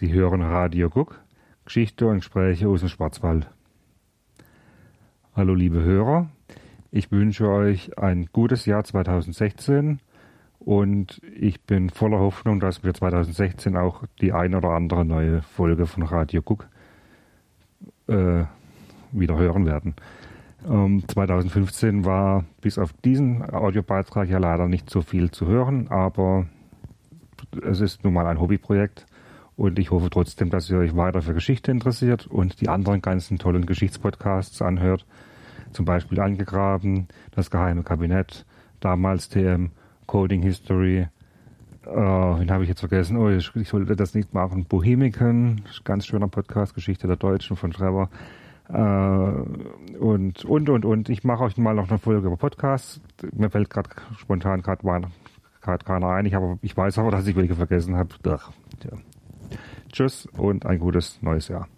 Sie hören Radio Guck, Geschichte und Gespräche aus dem Schwarzwald. Hallo liebe Hörer, ich wünsche euch ein gutes Jahr 2016 und ich bin voller Hoffnung, dass wir 2016 auch die ein oder andere neue Folge von Radio Guck äh, wieder hören werden. Ähm, 2015 war bis auf diesen Audiobeitrag ja leider nicht so viel zu hören, aber es ist nun mal ein Hobbyprojekt und ich hoffe trotzdem, dass ihr euch weiter für Geschichte interessiert und die anderen ganzen tollen Geschichtspodcasts anhört. Zum Beispiel Angegraben, Das geheime Kabinett, damals TM, Coding History, äh, wen habe ich jetzt vergessen? Oh, ich, ich sollte das nicht machen. Bohemiken, ganz schöner Podcast, Geschichte der Deutschen von Trevor. Äh, und, und, und, und. Ich mache euch mal noch eine Folge über Podcasts. Mir fällt gerade spontan gerade keiner ein. Ich, habe, ich weiß aber, dass ich welche vergessen habe. Ach, ja. Tschüss und ein gutes neues Jahr.